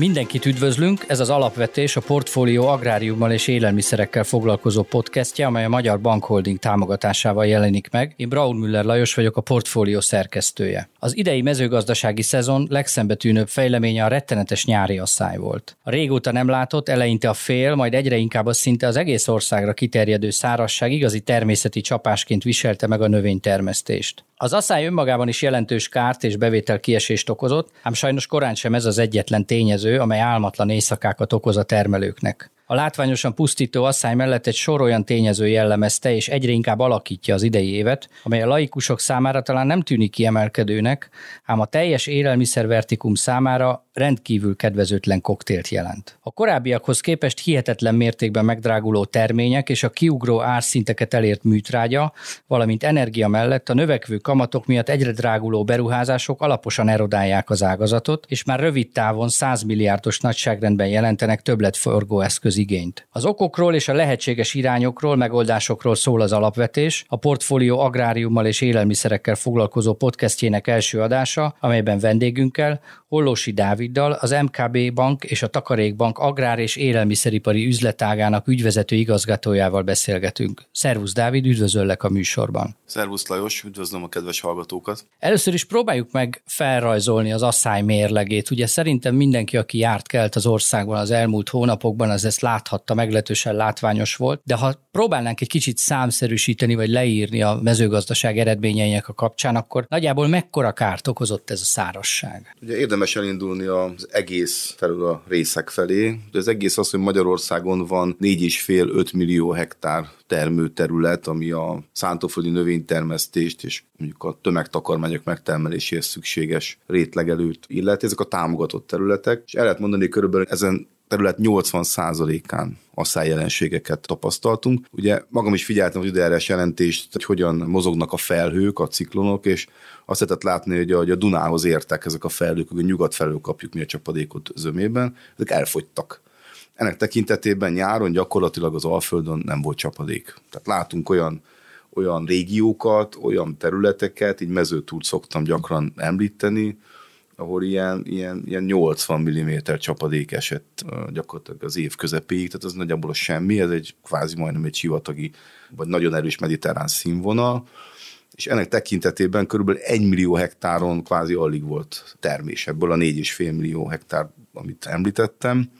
Mindenkit üdvözlünk, ez az Alapvetés a Portfólió agráriummal és élelmiszerekkel foglalkozó podcastje, amely a Magyar Bankholding támogatásával jelenik meg. Én Braun Müller Lajos vagyok, a Portfólió szerkesztője. Az idei mezőgazdasági szezon legszembetűnőbb fejleménye a rettenetes nyári asszály volt. A régóta nem látott, eleinte a fél, majd egyre inkább a szinte az egész országra kiterjedő szárasság igazi természeti csapásként viselte meg a növénytermesztést. Az asszály önmagában is jelentős kárt és bevétel kiesést okozott, ám sajnos korán sem ez az egyetlen tényező, amely álmatlan éjszakákat okoz a termelőknek. A látványosan pusztító asszály mellett egy sor olyan tényező jellemezte és egyre inkább alakítja az idei évet, amely a laikusok számára talán nem tűnik kiemelkedőnek, ám a teljes élelmiszervertikum számára rendkívül kedvezőtlen koktélt jelent. A korábbiakhoz képest hihetetlen mértékben megdráguló termények és a kiugró árszinteket elért műtrágya, valamint energia mellett a növekvő kamatok miatt egyre dráguló beruházások alaposan erodálják az ágazatot, és már rövid távon 100 milliárdos nagyságrendben jelentenek többletforgóeszköz igényt. Az okokról és a lehetséges irányokról, megoldásokról szól az alapvetés, a portfólió agráriummal és élelmiszerekkel foglalkozó podcastjének első adása, amelyben vendégünkkel, Hollósi Dáviddal, az MKB Bank és a Takarékbank agrár és élelmiszeripari üzletágának ügyvezető igazgatójával beszélgetünk. Szervusz Dávid, üdvözöllek a műsorban. Szervusz Lajos, üdvözlöm a kedves hallgatókat. Először is próbáljuk meg felrajzolni az asszály mérlegét. Ugye szerintem mindenki, aki járt kelt az országban az elmúlt hónapokban, az ezt láthatta, meglehetősen látványos volt. De ha próbálnánk egy kicsit számszerűsíteni, vagy leírni a mezőgazdaság eredményeinek a kapcsán, akkor nagyjából mekkora kárt okozott ez a szárasság? Ugye érdemes elindulni az egész felül a részek felé. De az egész az, hogy Magyarországon van 4,5-5 millió hektár termőterület, ami a szántóföldi növénytermesztést és mondjuk a tömegtakarmányok megtermeléséhez szükséges rétlegelőt illeti. Ezek a támogatott területek, és el lehet mondani, hogy körülbelül ezen terület 80%-án asszályjelenségeket tapasztaltunk. Ugye magam is figyeltem az időjárás jelentést, hogy hogyan mozognak a felhők, a ciklonok, és azt lehetett látni, hogy a, hogy a Dunához értek ezek a felhők, hogy nyugat felől kapjuk mi a csapadékot zömében, ezek elfogytak. Ennek tekintetében nyáron gyakorlatilag az Alföldön nem volt csapadék. Tehát látunk olyan olyan régiókat, olyan területeket, így mezőtúrt szoktam gyakran említeni, ahol ilyen, ilyen, ilyen 80 mm csapadék esett gyakorlatilag az év közepéig, tehát az nagyjából a semmi, ez egy kvázi majdnem egy sivatagi, vagy nagyon erős mediterrán színvonal, és ennek tekintetében körülbelül 1 millió hektáron kvázi alig volt termés, ebből a 4,5 millió hektár, amit említettem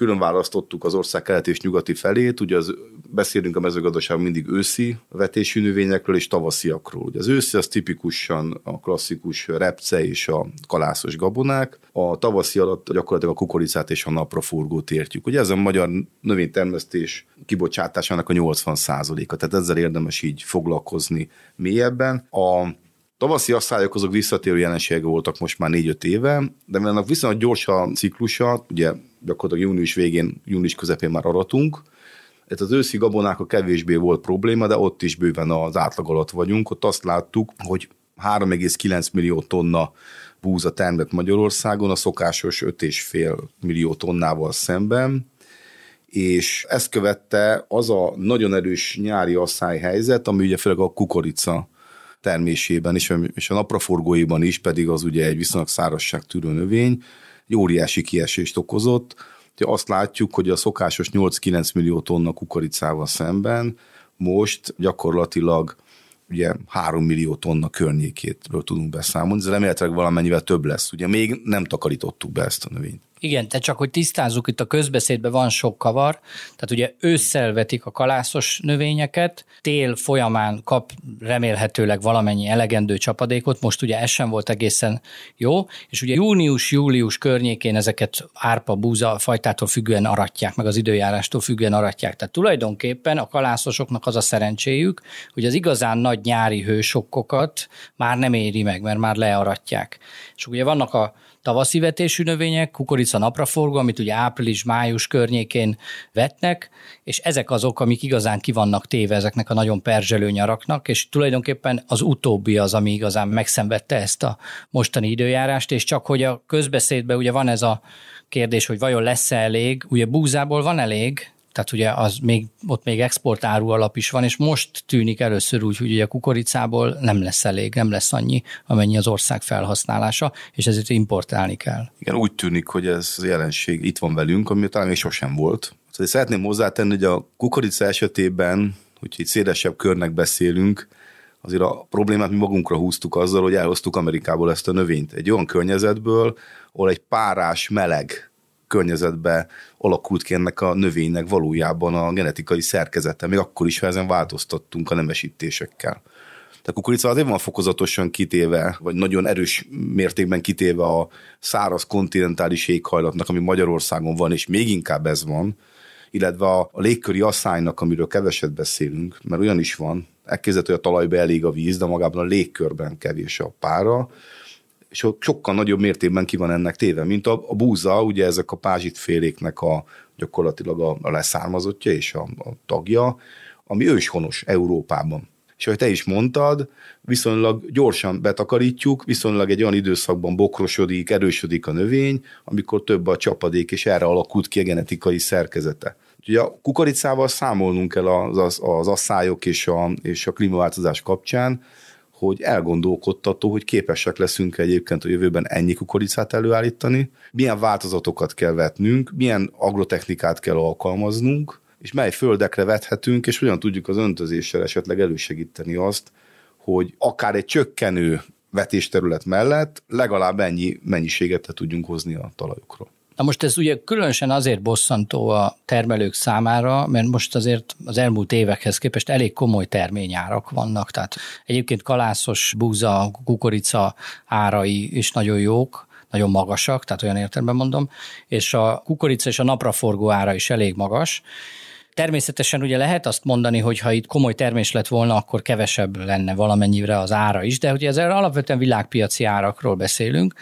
külön választottuk az ország kelet és nyugati felét, ugye az, beszélünk a mezőgazdaságban mindig őszi vetésű növényekről és tavasziakról. Ugye az őszi az tipikusan a klasszikus repce és a kalászos gabonák, a tavaszi alatt gyakorlatilag a kukoricát és a napraforgót értjük. Ugye ez a magyar növénytermesztés kibocsátásának a 80 a tehát ezzel érdemes így foglalkozni mélyebben. A Tavaszi asszályok azok visszatérő jelensége voltak most már 4-5 éve, de annak viszonylag gyors a ciklusa, ugye gyakorlatilag június végén, június közepén már aratunk, ez az őszi a kevésbé volt probléma, de ott is bőven az átlag alatt vagyunk. Ott azt láttuk, hogy 3,9 millió tonna búza termett Magyarországon, a szokásos 5,5 millió tonnával szemben, és ezt követte az a nagyon erős nyári asszály helyzet, ami ugye főleg a kukorica termésében is, és a napraforgóiban is pedig az ugye egy viszonylag szárazság tűrő növény, egy óriási kiesést okozott. Ugye azt látjuk, hogy a szokásos 8-9 millió tonna kukoricával szemben most gyakorlatilag ugye 3 millió tonna környékétről tudunk beszámolni, ez remélhetőleg valamennyivel több lesz. Ugye még nem takarítottuk be ezt a növényt. Igen, tehát csak hogy tisztázzuk, itt a közbeszédben van sok kavar, tehát ugye ősszel vetik a kalászos növényeket, tél folyamán kap remélhetőleg valamennyi elegendő csapadékot, most ugye ez sem volt egészen jó, és ugye június-július környékén ezeket árpa, búza fajtától függően aratják, meg az időjárástól függően aratják. Tehát tulajdonképpen a kalászosoknak az a szerencséjük, hogy az igazán nagy nyári hősokkokat már nem éri meg, mert már learatják. És ugye vannak a tavaszi vetésű növények, kukorica napraforgó, amit ugye április-május környékén vetnek, és ezek azok, amik igazán ki vannak téve ezeknek a nagyon perzselő nyaraknak, és tulajdonképpen az utóbbi az, ami igazán megszenvedte ezt a mostani időjárást, és csak hogy a közbeszédben ugye van ez a kérdés, hogy vajon lesz-e elég, ugye búzából van elég, tehát ugye az még, ott még exportáru alap is van, és most tűnik először úgy, hogy ugye a kukoricából nem lesz elég, nem lesz annyi, amennyi az ország felhasználása, és ezért importálni kell. Igen, úgy tűnik, hogy ez a jelenség itt van velünk, ami talán még sosem volt. Szóval szeretném hozzátenni, hogy a kukorica esetében, hogyha itt szélesebb körnek beszélünk, azért a problémát mi magunkra húztuk azzal, hogy elhoztuk Amerikából ezt a növényt. Egy olyan környezetből, ahol egy párás, meleg környezetbe alakult ki ennek a növénynek valójában a genetikai szerkezete, még akkor is, ha ezen változtattunk a nemesítésekkel. Tehát kukorica azért van fokozatosan kitéve, vagy nagyon erős mértékben kitéve a száraz kontinentális éghajlatnak, ami Magyarországon van, és még inkább ez van, illetve a, a légköri asszánynak, amiről keveset beszélünk, mert olyan is van, elkezdett, hogy a talajba elég a víz, de magában a légkörben kevés a pára, és sokkal nagyobb mértékben ki van ennek téve, mint a, a búza, ugye ezek a pázsitféléknek a gyakorlatilag a, a leszármazottja és a, a tagja, ami őshonos Európában. És ahogy te is mondtad, viszonylag gyorsan betakarítjuk, viszonylag egy olyan időszakban bokrosodik, erősödik a növény, amikor több a csapadék, és erre alakult ki a genetikai szerkezete. Ugye a kukoricával számolnunk kell az, az, az asszályok és a, és a klímaváltozás kapcsán, hogy elgondolkodtató, hogy képesek leszünk egyébként a jövőben ennyi kukoricát előállítani, milyen változatokat kell vetnünk, milyen agrotechnikát kell alkalmaznunk, és mely földekre vethetünk, és hogyan tudjuk az öntözéssel esetleg elősegíteni azt, hogy akár egy csökkenő vetésterület mellett legalább ennyi mennyiséget tudjunk hozni a talajokról. Na most ez ugye különösen azért bosszantó a termelők számára, mert most azért az elmúlt évekhez képest elég komoly terményárak vannak, tehát egyébként kalászos, búza, kukorica árai is nagyon jók, nagyon magasak, tehát olyan értelemben mondom, és a kukorica és a napraforgó ára is elég magas, Természetesen ugye lehet azt mondani, hogy ha itt komoly termés lett volna, akkor kevesebb lenne valamennyire az ára is, de ugye ezzel alapvetően világpiaci árakról beszélünk,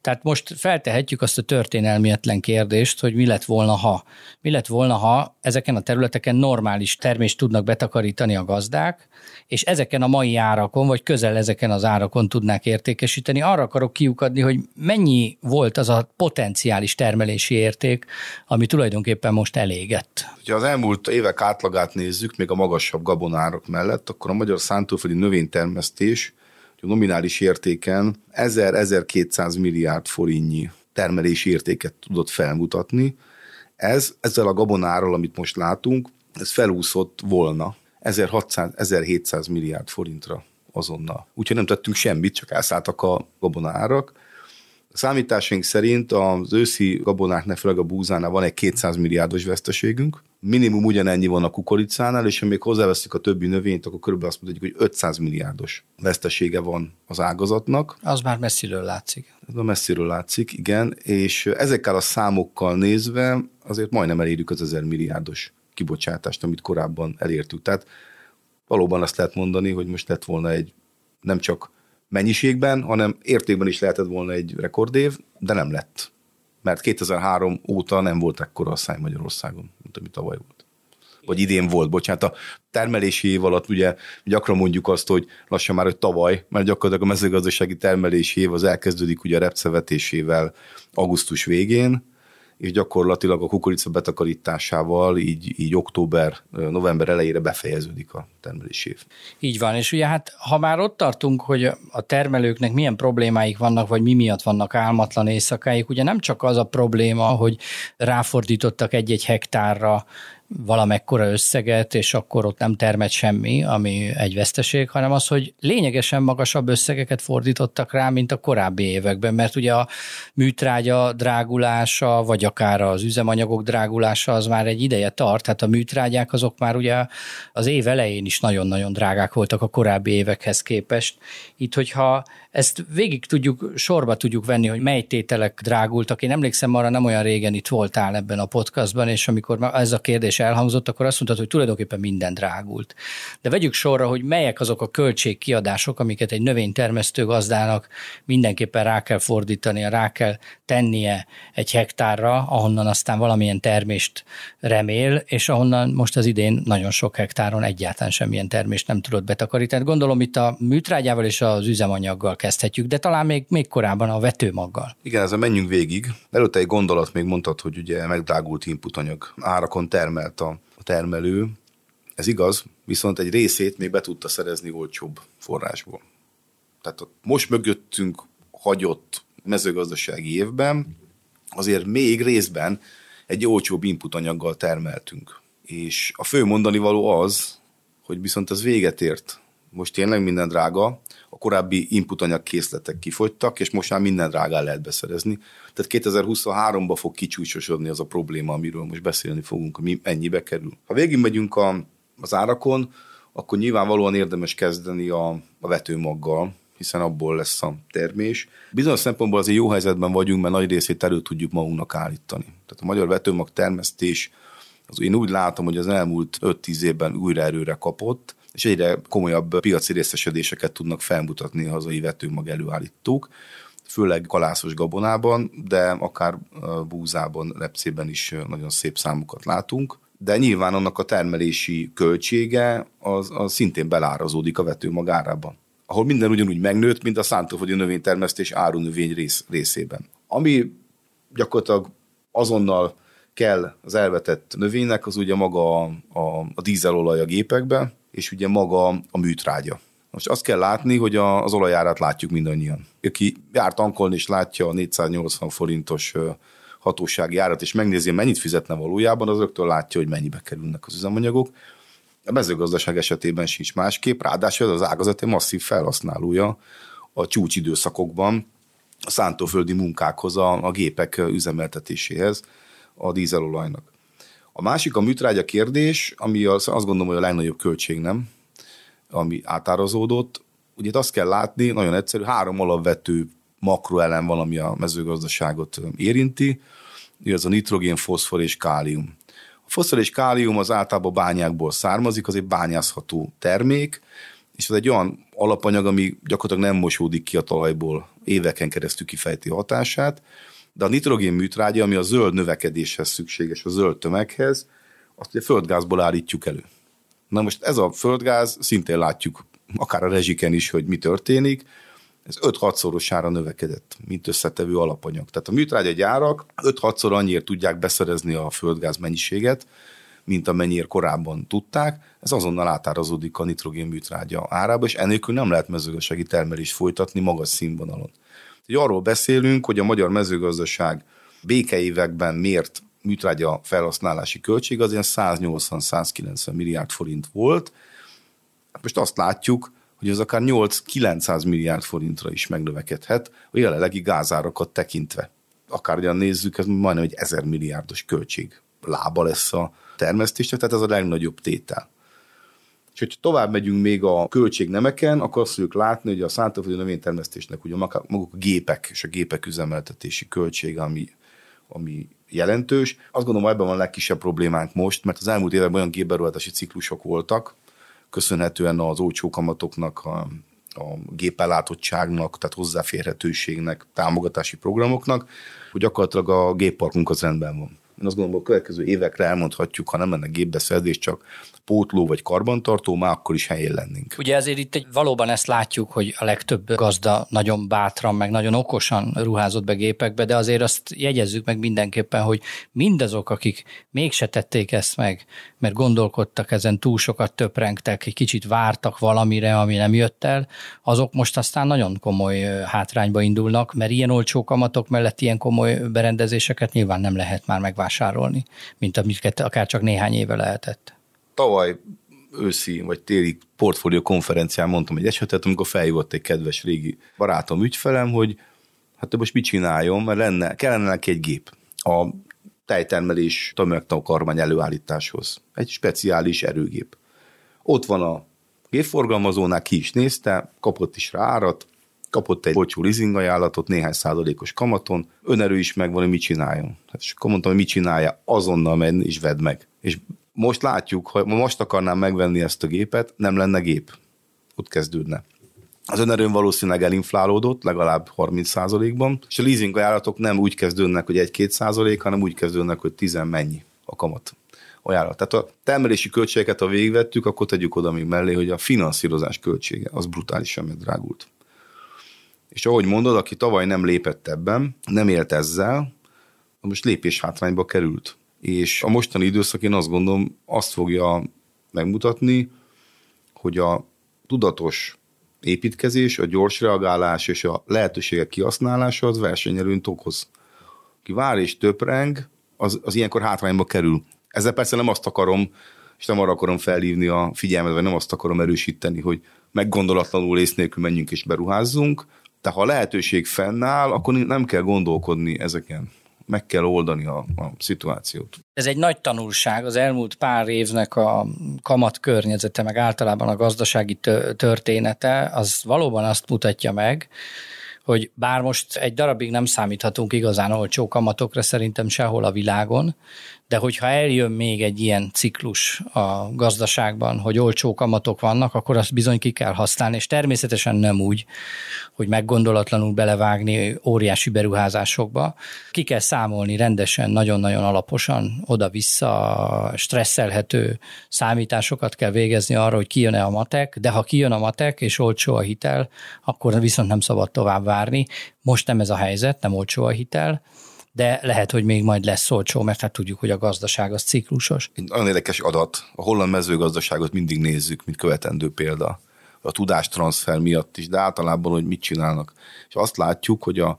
tehát most feltehetjük azt a történelmietlen kérdést, hogy mi lett volna, ha. Mi lett volna, ha ezeken a területeken normális termést tudnak betakarítani a gazdák, és ezeken a mai árakon, vagy közel ezeken az árakon tudnák értékesíteni. Arra akarok kiukadni, hogy mennyi volt az a potenciális termelési érték, ami tulajdonképpen most elégett. Ha az elmúlt évek átlagát nézzük, még a magasabb gabonárok mellett, akkor a magyar szántóföldi növénytermesztés nominális értéken 1000-1200 milliárd forintnyi termelési értéket tudott felmutatni. Ez ezzel a gabonárral, amit most látunk, ez felúszott volna 1600-1700 milliárd forintra azonnal. Úgyhogy nem tettünk semmit, csak elszálltak a gabonárak. Számításaink szerint az őszi gabonáknál, főleg a búzánál van egy 200 milliárdos veszteségünk, minimum ugyanennyi van a kukoricánál, és ha még hozzáveszik a többi növényt, akkor körülbelül azt mondjuk, hogy 500 milliárdos vesztesége van az ágazatnak. Az már messziről látszik. Ez a messziről látszik, igen, és ezekkel a számokkal nézve azért majdnem elérjük az 1000 milliárdos kibocsátást, amit korábban elértük. Tehát valóban azt lehet mondani, hogy most lett volna egy nem csak mennyiségben, hanem értékben is lehetett volna egy rekordév, de nem lett mert 2003 óta nem volt ekkora a száj Magyarországon, mint ami tavaly volt. Vagy idén volt, bocsánat. A termelési év alatt ugye gyakran mondjuk azt, hogy lassan már, hogy tavaly, mert gyakorlatilag a mezőgazdasági termelési év az elkezdődik ugye a repcevetésével augusztus végén, és gyakorlatilag a kukorica betakarításával így, így október, november elejére befejeződik a termelési év. Így van, és ugye hát ha már ott tartunk, hogy a termelőknek milyen problémáik vannak, vagy mi miatt vannak álmatlan éjszakáik, ugye nem csak az a probléma, hogy ráfordítottak egy-egy hektárra valamekkora összeget, és akkor ott nem termet semmi, ami egy veszteség, hanem az, hogy lényegesen magasabb összegeket fordítottak rá, mint a korábbi években, mert ugye a műtrágya drágulása, vagy akár az üzemanyagok drágulása az már egy ideje tart, tehát a műtrágyák azok már ugye az év elején is nagyon-nagyon drágák voltak a korábbi évekhez képest. Itt, hogyha ezt végig tudjuk, sorba tudjuk venni, hogy mely tételek drágultak. Én emlékszem arra, nem olyan régen itt voltál ebben a podcastban, és amikor ez a kérdés elhangzott, akkor azt mondtad, hogy tulajdonképpen minden drágult. De vegyük sorra, hogy melyek azok a költségkiadások, amiket egy növénytermesztő gazdának mindenképpen rá kell fordítania, rá kell tennie egy hektárra, ahonnan aztán valamilyen termést remél, és ahonnan most az idén nagyon sok hektáron egyáltalán semmilyen termést nem tudott betakarítani. Gondolom itt a műtrágyával és az üzemanyaggal kezdhetjük, de talán még, még korábban a vetőmaggal. Igen, ezzel menjünk végig. Előtte egy gondolat még mondtad, hogy ugye megdrágult inputanyag árakon termelt a, a termelő. Ez igaz, viszont egy részét még be tudta szerezni olcsóbb forrásból. Tehát a most mögöttünk hagyott mezőgazdasági évben azért még részben egy olcsóbb inputanyaggal termeltünk. És a fő mondani való az, hogy viszont ez véget ért. Most tényleg minden drága, korábbi inputanyag készletek kifogytak, és most már minden drágán lehet beszerezni. Tehát 2023-ban fog kicsúcsosodni az a probléma, amiről most beszélni fogunk, mi ennyibe kerül. Ha végig megyünk a, az árakon, akkor nyilvánvalóan érdemes kezdeni a, a vetőmaggal, hiszen abból lesz a termés. Bizonyos szempontból azért jó helyzetben vagyunk, mert nagy részét elő tudjuk magunknak állítani. Tehát a magyar vetőmag termesztés, az én úgy látom, hogy az elmúlt 5-10 évben újra erőre kapott, és egyre komolyabb piaci részesedéseket tudnak felmutatni a hazai vetőmag előállítók, főleg kalászos gabonában, de akár búzában, repcében is nagyon szép számokat látunk. De nyilván annak a termelési költsége az, az szintén belárazódik a vetőmag árában ahol minden ugyanúgy megnőtt, mint a szántóföldi növénytermesztés árunövény rész, részében. Ami gyakorlatilag azonnal kell az elvetett növénynek, az ugye maga a, a, a dízelolaj a gépekbe, és ugye maga a műtrágya. Most azt kell látni, hogy a, az olajárát látjuk mindannyian. Aki jár tankolni és látja a 480 forintos hatósági árat, és megnézi, mennyit fizetne valójában, az rögtön látja, hogy mennyibe kerülnek az üzemanyagok. A mezőgazdaság esetében sincs másképp, ráadásul az ágazat egy masszív felhasználója a csúcsidőszakokban a szántóföldi munkákhoz, a, a gépek üzemeltetéséhez, a dízelolajnak. A másik a műtrágya kérdés, ami az, azt gondolom, hogy a legnagyobb költség nem, ami átárazódott. Ugye azt kell látni, nagyon egyszerű, három alapvető makroelem van, ami a mezőgazdaságot érinti, ez a nitrogén, foszfor és kálium. A foszfor és kálium az általában bányákból származik, az egy bányázható termék, és ez egy olyan alapanyag, ami gyakorlatilag nem mosódik ki a talajból, éveken keresztül kifejti hatását, de a nitrogén műtrágya, ami a zöld növekedéshez szükséges, a zöld tömeghez, azt ugye földgázból állítjuk elő. Na most ez a földgáz, szintén látjuk akár a rezsiken is, hogy mi történik, ez 5-6 szorosára növekedett, mint összetevő alapanyag. Tehát a műtrágya gyárak 5-6-szor annyiért tudják beszerezni a földgáz mennyiséget, mint amennyire korábban tudták, ez azonnal átárazódik a nitrogén műtrágya árába, és enélkül nem lehet mezőgazdasági termelést folytatni magas színvonalon. Hogy arról beszélünk, hogy a magyar mezőgazdaság békeévekben mért műtrágya felhasználási költség az ilyen 180-190 milliárd forint volt. Most azt látjuk, hogy az akár 8-900 milliárd forintra is megnövekedhet a jelenlegi gázárakat tekintve. Akárhogyan nézzük, ez majdnem egy 1000 milliárdos költség lába lesz a termesztésnek, tehát ez a legnagyobb tétel. És hogyha tovább megyünk még a költségnemeken, akkor azt fogjuk látni, hogy a szántóföldi növénytermesztésnek ugye maguk a gépek és a gépek üzemeltetési költsége, ami, ami jelentős. Azt gondolom, ebben van a legkisebb problémánk most, mert az elmúlt években olyan gépberuházási ciklusok voltak, köszönhetően az olcsó kamatoknak, a, a gépellátottságnak, tehát hozzáférhetőségnek, támogatási programoknak, hogy gyakorlatilag a gépparkunk az rendben van. Én azt gondolom, hogy a következő évekre elmondhatjuk, ha nem lenne gépbeszerzés, csak pótló vagy karbantartó, már akkor is helyén lennénk. Ugye ezért itt egy, valóban ezt látjuk, hogy a legtöbb gazda nagyon bátran, meg nagyon okosan ruházott be gépekbe, de azért azt jegyezzük meg mindenképpen, hogy mindazok, akik mégse tették ezt meg, mert gondolkodtak ezen, túl sokat töprengtek, egy kicsit vártak valamire, ami nem jött el, azok most aztán nagyon komoly hátrányba indulnak, mert ilyen olcsó kamatok mellett ilyen komoly berendezéseket nyilván nem lehet már megvásárolni, mint amiket akár csak néhány éve lehetett tavaly őszi vagy téli portfólió konferencián mondtam egy esetet, amikor feljövott egy kedves régi barátom, ügyfelem, hogy hát most mit csináljon, mert lenne, kellene neki egy gép a tejtermelés tömegtakarmány előállításhoz. Egy speciális erőgép. Ott van a gépforgalmazónál, ki is nézte, kapott is rá árat, kapott egy olcsó leasing ajánlatot néhány százalékos kamaton, önerő is megvan, hogy mit csináljon. Hát és akkor mondtam, hogy mit csinálja, azonnal menj és vedd meg. És most látjuk, ha most akarnám megvenni ezt a gépet, nem lenne gép. Ott kezdődne. Az önerőn valószínűleg elinflálódott, legalább 30%-ban, és a leasing ajánlatok nem úgy kezdődnek, hogy 1-2% hanem úgy kezdődnek, hogy 10 mennyi a kamat ajánlat. Tehát a termelési költségeket, ha végigvettük, akkor tegyük oda még mellé, hogy a finanszírozás költsége az brutálisan megdrágult. És ahogy mondod, aki tavaly nem lépett ebben, nem élt ezzel, most lépés hátrányba került. És a mostani időszak én azt gondolom, azt fogja megmutatni, hogy a tudatos építkezés, a gyors reagálás és a lehetőségek kihasználása az versenyelőnyt okoz. Ki vár és töpreng, az, az ilyenkor hátrányba kerül. Ezzel persze nem azt akarom, és nem arra akarom felhívni a figyelmet, vagy nem azt akarom erősíteni, hogy meggondolatlanul ész nélkül menjünk és beruházzunk, de ha a lehetőség fennáll, akkor nem kell gondolkodni ezeken meg kell oldani a, a szituációt. Ez egy nagy tanulság, az elmúlt pár évnek a kamat környezete, meg általában a gazdasági története, az valóban azt mutatja meg, hogy bár most egy darabig nem számíthatunk igazán olcsó kamatokra szerintem sehol a világon, de hogyha eljön még egy ilyen ciklus a gazdaságban, hogy olcsó kamatok vannak, akkor azt bizony ki kell használni, és természetesen nem úgy, hogy meggondolatlanul belevágni óriási beruházásokba. Ki kell számolni rendesen, nagyon-nagyon alaposan, oda-vissza stresszelhető számításokat kell végezni arra, hogy kijön-e a matek, de ha kijön a matek és olcsó a hitel, akkor viszont nem szabad tovább várni. Most nem ez a helyzet, nem olcsó a hitel, de lehet, hogy még majd lesz olcsó, mert hát tudjuk, hogy a gazdaság az ciklusos. Nagyon érdekes adat. A holland mezőgazdaságot mindig nézzük, mint követendő példa. A tudástranszfer miatt is, de általában, hogy mit csinálnak. És azt látjuk, hogy a,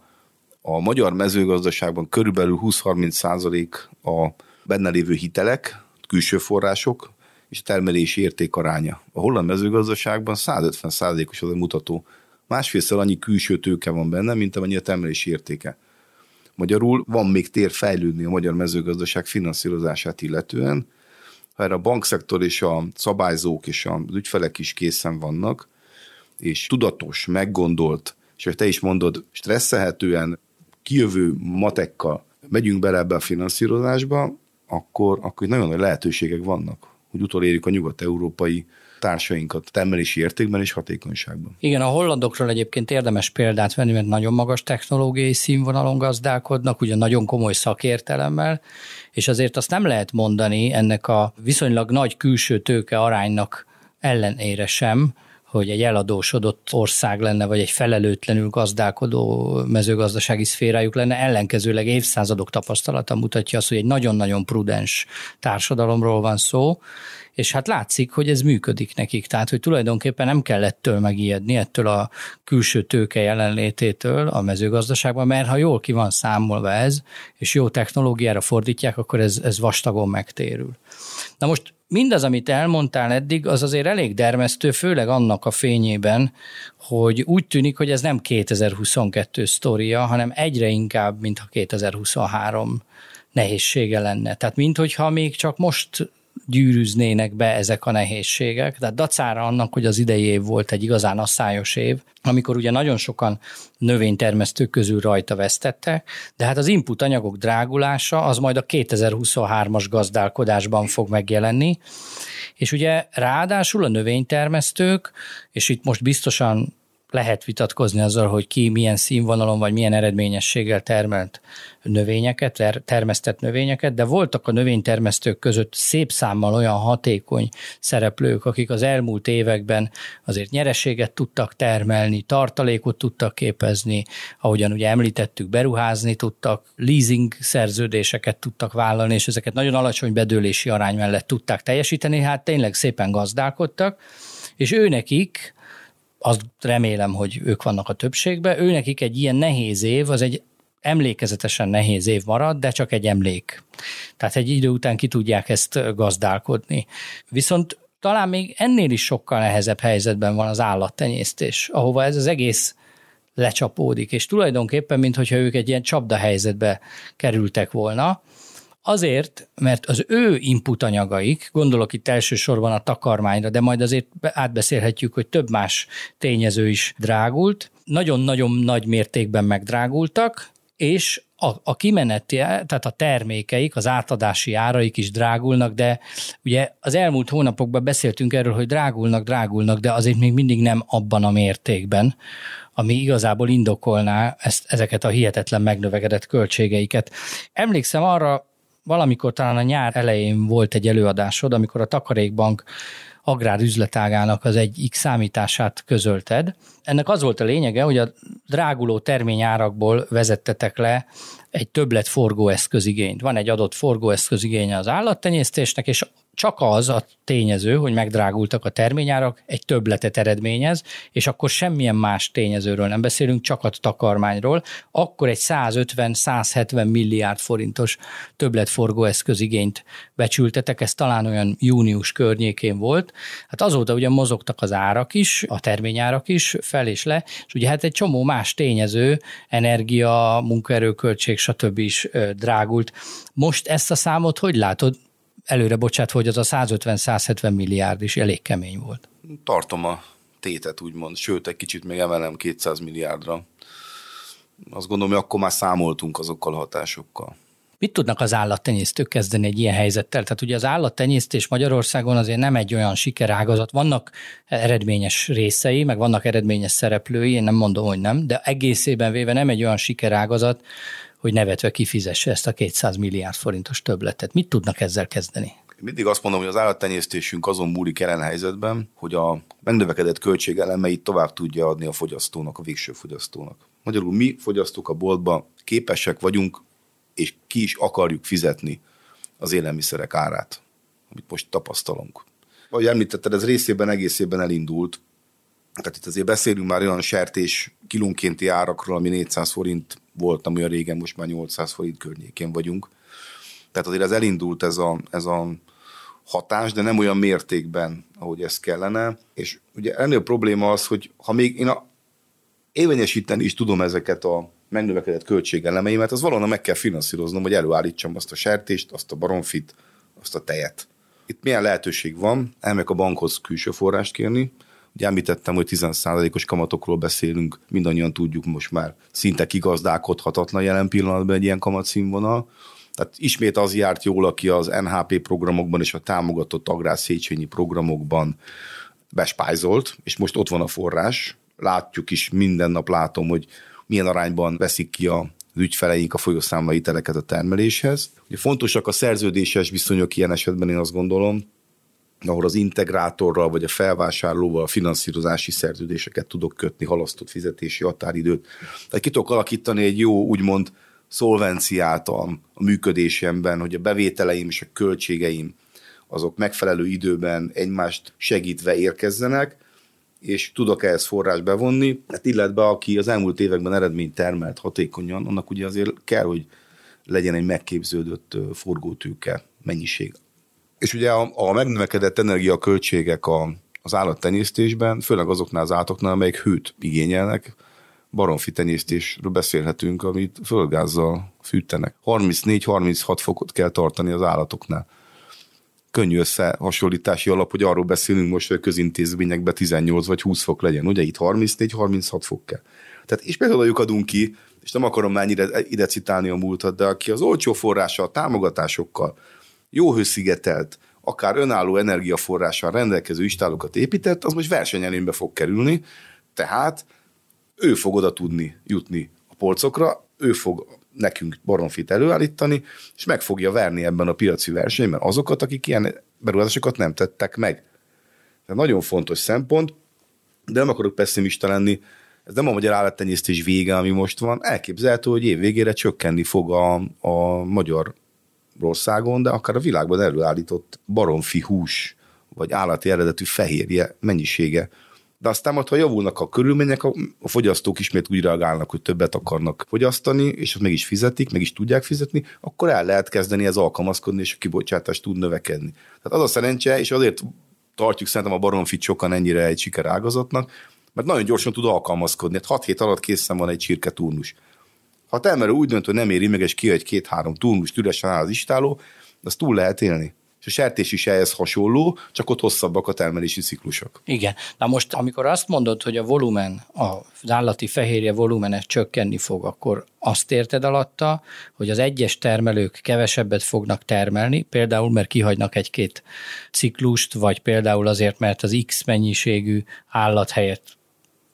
a magyar mezőgazdaságban körülbelül 20-30 százalék a benne lévő hitelek, külső források, és a termelési érték aránya. A holland mezőgazdaságban 150 százalékos az a mutató. Másfélszer annyi külső tőke van benne, mint amennyi a termelési értéke. Magyarul van még tér fejlődni a magyar mezőgazdaság finanszírozását illetően. Ha erre a bankszektor és a szabályzók és az ügyfelek is készen vannak, és tudatos, meggondolt, és te is mondod, stresszelhetően kijövő matekkal megyünk bele ebbe a finanszírozásba, akkor, akkor nagyon nagy lehetőségek vannak, hogy utolérjük a nyugat-európai társainkat termelési értékben és hatékonyságban. Igen, a hollandokról egyébként érdemes példát venni, mert nagyon magas technológiai színvonalon gazdálkodnak, ugye nagyon komoly szakértelemmel, és azért azt nem lehet mondani ennek a viszonylag nagy külső tőke aránynak ellenére sem, hogy egy eladósodott ország lenne, vagy egy felelőtlenül gazdálkodó mezőgazdasági szférájuk lenne, ellenkezőleg évszázadok tapasztalata mutatja azt, hogy egy nagyon-nagyon prudens társadalomról van szó, és hát látszik, hogy ez működik nekik. Tehát, hogy tulajdonképpen nem kell ettől megijedni, ettől a külső tőke jelenlététől a mezőgazdaságban, mert ha jól ki van számolva ez, és jó technológiára fordítják, akkor ez, ez vastagon megtérül. Na most mindaz, amit elmondtál eddig, az azért elég dermesztő, főleg annak a fényében, hogy úgy tűnik, hogy ez nem 2022 sztoria, hanem egyre inkább, mint a 2023 nehézsége lenne. Tehát minthogyha még csak most gyűrűznének be ezek a nehézségek. Tehát dacára annak, hogy az idei év volt egy igazán asszályos év, amikor ugye nagyon sokan növénytermesztők közül rajta vesztettek, de hát az input anyagok drágulása az majd a 2023-as gazdálkodásban fog megjelenni, és ugye ráadásul a növénytermesztők, és itt most biztosan lehet vitatkozni azzal, hogy ki milyen színvonalon vagy milyen eredményességgel termelt növényeket, termesztett növényeket, de voltak a növénytermesztők között szép számmal olyan hatékony szereplők, akik az elmúlt években azért nyereséget tudtak termelni, tartalékot tudtak képezni, ahogyan ugye említettük, beruházni tudtak, leasing szerződéseket tudtak vállalni, és ezeket nagyon alacsony bedőlési arány mellett tudták teljesíteni, hát tényleg szépen gazdálkodtak, és őnekik azt remélem, hogy ők vannak a többségben, ő nekik egy ilyen nehéz év, az egy emlékezetesen nehéz év marad, de csak egy emlék. Tehát egy idő után ki tudják ezt gazdálkodni. Viszont talán még ennél is sokkal nehezebb helyzetben van az állattenyésztés, ahova ez az egész lecsapódik, és tulajdonképpen, mintha ők egy ilyen csapda helyzetbe kerültek volna, Azért, mert az ő input anyagaik, gondolok itt elsősorban a takarmányra, de majd azért átbeszélhetjük, hogy több más tényező is drágult, nagyon-nagyon nagy mértékben megdrágultak, és a, a kimeneti, tehát a termékeik, az átadási áraik is drágulnak, de ugye az elmúlt hónapokban beszéltünk erről, hogy drágulnak, drágulnak, de azért még mindig nem abban a mértékben, ami igazából indokolná ezt, ezeket a hihetetlen megnövekedett költségeiket. Emlékszem arra, valamikor talán a nyár elején volt egy előadásod, amikor a Takarékbank agrárüzletágának az egyik számítását közölted. Ennek az volt a lényege, hogy a dráguló terményárakból vezettetek le egy többlet forgóeszközigényt. Van egy adott forgóeszközigénye az állattenyésztésnek, és csak az a tényező, hogy megdrágultak a terményárak, egy többletet eredményez, és akkor semmilyen más tényezőről nem beszélünk, csak a takarmányról, akkor egy 150-170 milliárd forintos többletforgóeszközigényt becsültetek, ez talán olyan június környékén volt. Hát azóta ugye mozogtak az árak is, a terményárak is fel és le, és ugye hát egy csomó más tényező, energia, munkaerőköltség, stb. is drágult. Most ezt a számot hogy látod? Előre bocsát, hogy az a 150-170 milliárd is elég kemény volt. Tartom a tétet, úgymond, sőt, egy kicsit még emelem 200 milliárdra. Azt gondolom, hogy akkor már számoltunk azokkal a hatásokkal. Mit tudnak az állattenyésztők kezdeni egy ilyen helyzettel? Tehát ugye az állattenyésztés Magyarországon azért nem egy olyan sikerágazat. Vannak eredményes részei, meg vannak eredményes szereplői, én nem mondom, hogy nem, de egészében véve nem egy olyan sikerágazat, hogy nevetve kifizesse ezt a 200 milliárd forintos többletet. Mit tudnak ezzel kezdeni? Mindig azt mondom, hogy az állattenyésztésünk azon múlik jelen helyzetben, hogy a megnövekedett költség elemeit tovább tudja adni a fogyasztónak, a végső fogyasztónak. Magyarul mi fogyasztók a boltban képesek vagyunk, és ki is akarjuk fizetni az élelmiszerek árát, amit most tapasztalunk. Ahogy említetted, ez részében egészében elindult, tehát itt azért beszélünk már olyan sertés kilónkénti árakról, ami 400 forint volt, ami a régen, most már 800 forint környékén vagyunk. Tehát azért ez elindult ez a, ez a hatás, de nem olyan mértékben, ahogy ez kellene. És ugye ennél a probléma az, hogy ha még én a, érvényesíteni is tudom ezeket a megnövekedett költségelemeimet, az valahol meg kell finanszíroznom, hogy előállítsam azt a sertést, azt a baromfit, azt a tejet. Itt milyen lehetőség van? Elmegyek a bankhoz külső forrást kérni, Ugye említettem, hogy 10%-os kamatokról beszélünk, mindannyian tudjuk most már szinte kigazdálkodhatatlan jelen pillanatban egy ilyen kamatszínvonal. Tehát ismét az járt jól, aki az NHP programokban és a támogatott agrárszéchenyi programokban bespájzolt, és most ott van a forrás. Látjuk is, minden nap látom, hogy milyen arányban veszik ki a az ügyfeleink a folyószámlai teleket a termeléshez. Ugye fontosak a szerződéses viszonyok ilyen esetben, én azt gondolom, ahol az integrátorral vagy a felvásárlóval finanszírozási szerződéseket tudok kötni, halasztott fizetési határidőt. Tehát ki tudok alakítani egy jó, úgymond szolvenciát a, a működésemben, hogy a bevételeim és a költségeim azok megfelelő időben egymást segítve érkezzenek, és tudok ehhez forrás bevonni. Hát illetve aki az elmúlt években eredményt termelt hatékonyan, annak ugye azért kell, hogy legyen egy megképződött forgótűke mennyiség. És ugye a, a megnövekedett energiaköltségek a, az állattenyésztésben, főleg azoknál az állatoknál, amelyek hőt igényelnek, baromfi tenyésztésről beszélhetünk, amit földgázzal fűtenek. 34-36 fokot kell tartani az állatoknál. Könnyű összehasonlítási alap, hogy arról beszélünk most, hogy a közintézményekben 18 vagy 20 fok legyen. Ugye itt 34-36 fok kell. Tehát és például adunk ki, és nem akarom már ide, ide citálni a múltat, de aki az olcsó forrással, támogatásokkal, jó hőszigetelt, akár önálló energiaforrással rendelkező istálokat épített, az most versenyelőnybe fog kerülni, tehát ő fog oda tudni jutni a polcokra, ő fog nekünk baromfit előállítani, és meg fogja verni ebben a piaci versenyben azokat, akik ilyen beruházásokat nem tettek meg. Tehát nagyon fontos szempont, de nem akarok pessimista lenni, ez nem a magyar állattenyésztés vége, ami most van. Elképzelhető, hogy év végére csökkenni fog a, a magyar Magyarországon, de akár a világban előállított baromfi hús, vagy állati eredetű fehérje mennyisége. De aztán majd, ha javulnak a körülmények, a fogyasztók ismét úgy reagálnak, hogy többet akarnak fogyasztani, és azt meg is fizetik, meg is tudják fizetni, akkor el lehet kezdeni ez alkalmazkodni, és a kibocsátás tud növekedni. Tehát az a szerencse, és azért tartjuk szerintem a baromfit sokan ennyire egy sikerágazatnak, mert nagyon gyorsan tud alkalmazkodni. Hát 6 hét alatt készen van egy csirke turnus. Ha a termelő úgy dönt, hogy nem éri meg, és kihagy két-három túlmus üresen áll az istáló, azt túl lehet élni. És a sertés is ehhez hasonló, csak ott hosszabbak a termelési ciklusok. Igen. Na most, amikor azt mondod, hogy a volumen, az állati fehérje volumene csökkenni fog, akkor azt érted alatta, hogy az egyes termelők kevesebbet fognak termelni, például mert kihagynak egy-két ciklust, vagy például azért, mert az X mennyiségű állat helyett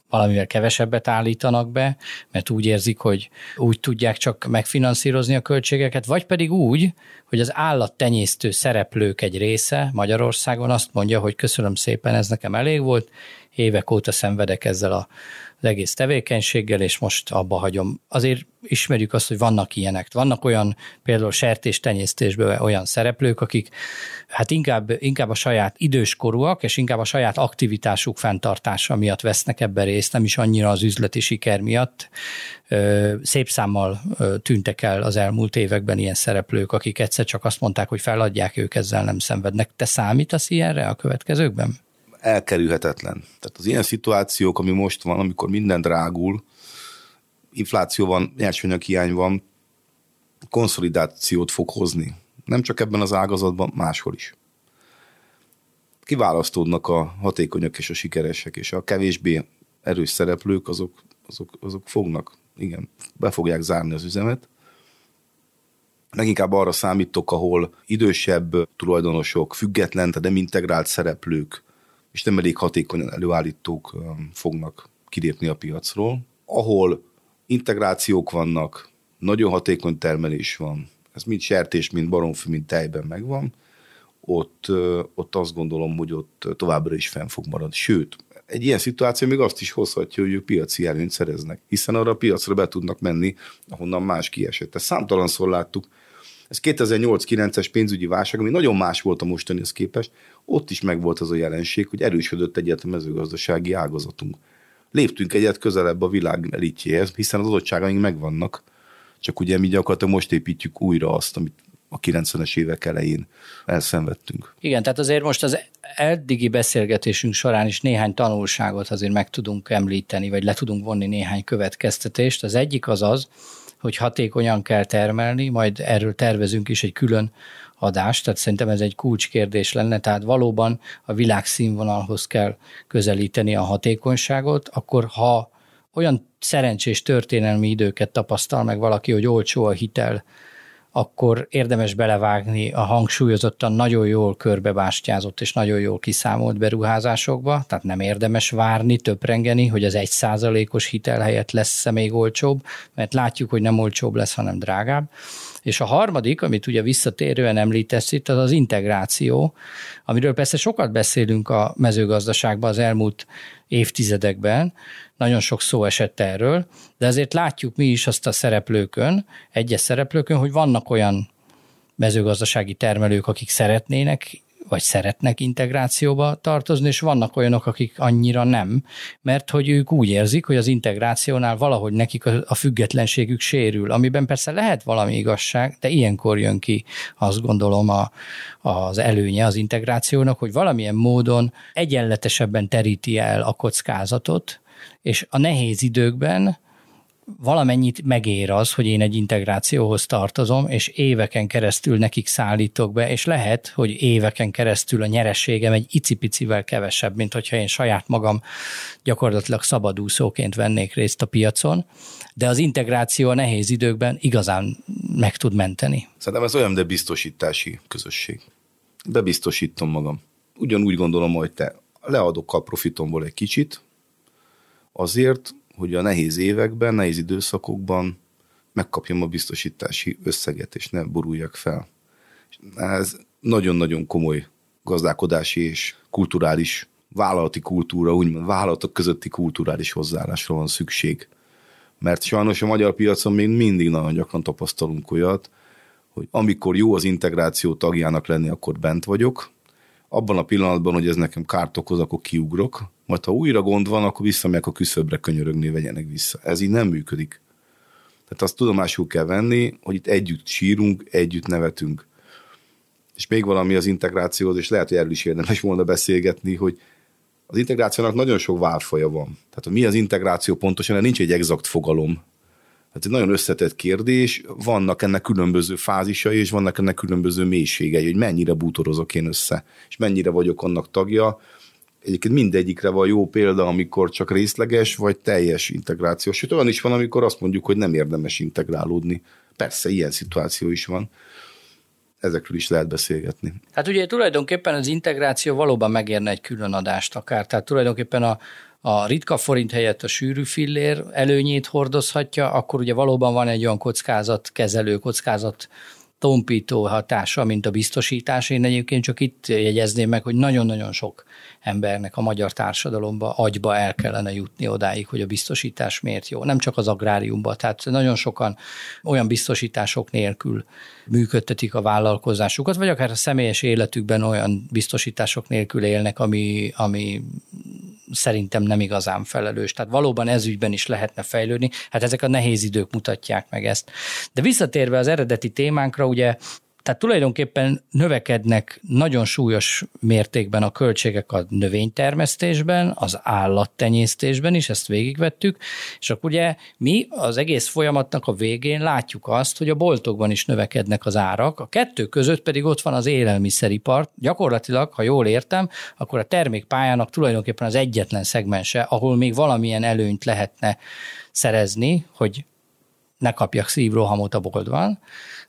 valamivel kevesebbet állítanak be, mert úgy érzik, hogy úgy tudják csak megfinanszírozni a költségeket, vagy pedig úgy, hogy az állattenyésztő szereplők egy része Magyarországon azt mondja, hogy köszönöm szépen, ez nekem elég volt, évek óta szenvedek ezzel a az egész tevékenységgel, és most abba hagyom. Azért ismerjük azt, hogy vannak ilyenek. Vannak olyan, például sertéstenyésztésből olyan szereplők, akik hát inkább, inkább a saját időskorúak, és inkább a saját aktivitásuk fenntartása miatt vesznek ebbe részt, nem is annyira az üzleti siker miatt. Szép számmal tűntek el az elmúlt években ilyen szereplők, akik egyszer csak azt mondták, hogy feladják ők, ezzel nem szenvednek. Te számítasz ilyenre a következőkben? Elkerülhetetlen. Tehát az ilyen szituációk, ami most van, amikor minden drágul, infláció van, hiány van, konszolidációt fog hozni. Nem csak ebben az ágazatban, máshol is. Kiválasztódnak a hatékonyak és a sikeresek, és a kevésbé erős szereplők, azok, azok, azok fognak, igen, be fogják zárni az üzemet. Leginkább arra számítok, ahol idősebb tulajdonosok, független, nem integrált szereplők és nem elég hatékonyan előállítók fognak kilépni a piacról. Ahol integrációk vannak, nagyon hatékony termelés van, ez mind sertés, mind baromfű, mind tejben megvan, ott, ott azt gondolom, hogy ott továbbra is fenn fog maradni. Sőt, egy ilyen szituáció még azt is hozhatja, hogy ők piaci előnyt szereznek, hiszen arra a piacra be tudnak menni, ahonnan más kiesett. Ezt számtalanszor láttuk, ez 2008-9-es pénzügyi válság, ami nagyon más volt a mostanihoz képest, ott is megvolt az a jelenség, hogy erősödött egyet a mezőgazdasági ágazatunk. Léptünk egyet közelebb a világ elitjéhez, hiszen az adottságaink megvannak, csak ugye mi gyakorlatilag most építjük újra azt, amit a 90-es évek elején elszenvedtünk. Igen, tehát azért most az eddigi beszélgetésünk során is néhány tanulságot azért meg tudunk említeni, vagy le tudunk vonni néhány következtetést. Az egyik az az, hogy hatékonyan kell termelni, majd erről tervezünk is egy külön adást, tehát szerintem ez egy kulcskérdés lenne, tehát valóban a világszínvonalhoz kell közelíteni a hatékonyságot, akkor ha olyan szerencsés történelmi időket tapasztal meg valaki, hogy olcsó a hitel, akkor érdemes belevágni a hangsúlyozottan nagyon jól körbebástyázott és nagyon jól kiszámolt beruházásokba, tehát nem érdemes várni, töprengeni, hogy az egy százalékos hitel helyett lesz még olcsóbb, mert látjuk, hogy nem olcsóbb lesz, hanem drágább. És a harmadik, amit ugye visszatérően említesz itt, az az integráció, amiről persze sokat beszélünk a mezőgazdaságban az elmúlt évtizedekben, nagyon sok szó esett erről, de azért látjuk mi is azt a szereplőkön, egyes szereplőkön, hogy vannak olyan mezőgazdasági termelők, akik szeretnének vagy szeretnek integrációba tartozni, és vannak olyanok, akik annyira nem, mert hogy ők úgy érzik, hogy az integrációnál valahogy nekik a függetlenségük sérül, amiben persze lehet valami igazság, de ilyenkor jön ki azt gondolom a, az előnye az integrációnak, hogy valamilyen módon egyenletesebben teríti el a kockázatot, és a nehéz időkben valamennyit megér az, hogy én egy integrációhoz tartozom, és éveken keresztül nekik szállítok be, és lehet, hogy éveken keresztül a nyerességem egy icipicivel kevesebb, mint hogyha én saját magam gyakorlatilag szabadúszóként vennék részt a piacon, de az integráció a nehéz időkben igazán meg tud menteni. Szerintem ez olyan, de biztosítási közösség. Bebiztosítom magam. Ugyanúgy gondolom, hogy te leadok a profitomból egy kicsit, azért, hogy a nehéz években, nehéz időszakokban megkapjam a biztosítási összeget, és ne boruljak fel. Ez nagyon-nagyon komoly gazdálkodási és kulturális, vállalati kultúra, úgymond vállalatok közötti kulturális hozzáállásra van szükség. Mert sajnos a magyar piacon még mindig nagyon gyakran tapasztalunk olyat, hogy amikor jó az integráció tagjának lenni, akkor bent vagyok, abban a pillanatban, hogy ez nekem kárt okoz, akkor kiugrok, majd ha újra gond van, akkor visszamegyek a küszöbre könyörögni, vegyenek vissza. Ez így nem működik. Tehát azt tudomásul kell venni, hogy itt együtt sírunk, együtt nevetünk. És még valami az integrációhoz, és lehet, hogy erről is érdemes volna beszélgetni, hogy az integrációnak nagyon sok válfaja van. Tehát mi az integráció pontosan, nincs egy exakt fogalom. Hát egy nagyon összetett kérdés, vannak ennek különböző fázisai, és vannak ennek különböző mélységei, hogy mennyire bútorozok én össze, és mennyire vagyok annak tagja. Egyébként mindegyikre van jó példa, amikor csak részleges vagy teljes integráció. Sőt, olyan is van, amikor azt mondjuk, hogy nem érdemes integrálódni. Persze, ilyen szituáció is van ezekről is lehet beszélgetni. Hát ugye tulajdonképpen az integráció valóban megérne egy külön adást akár. Tehát tulajdonképpen a, a ritka forint helyett a sűrű fillér előnyét hordozhatja, akkor ugye valóban van egy olyan kezelő, kockázat tompító hatása, mint a biztosítás. Én egyébként csak itt jegyezném meg, hogy nagyon-nagyon sok embernek a magyar társadalomba, agyba el kellene jutni odáig, hogy a biztosítás miért jó. Nem csak az agráriumban, tehát nagyon sokan olyan biztosítások nélkül működtetik a vállalkozásukat, vagy akár a személyes életükben olyan biztosítások nélkül élnek, ami, ami szerintem nem igazán felelős. Tehát valóban ezügyben is lehetne fejlődni. Hát ezek a nehéz idők mutatják meg ezt. De visszatérve az eredeti témánkra, ugye tehát tulajdonképpen növekednek nagyon súlyos mértékben a költségek a növénytermesztésben, az állattenyésztésben is, ezt végigvettük, és akkor ugye mi az egész folyamatnak a végén látjuk azt, hogy a boltokban is növekednek az árak, a kettő között pedig ott van az élelmiszeripar. Gyakorlatilag, ha jól értem, akkor a termékpályának tulajdonképpen az egyetlen szegmense, ahol még valamilyen előnyt lehetne szerezni, hogy ne kapjak szívrohamot a boltban,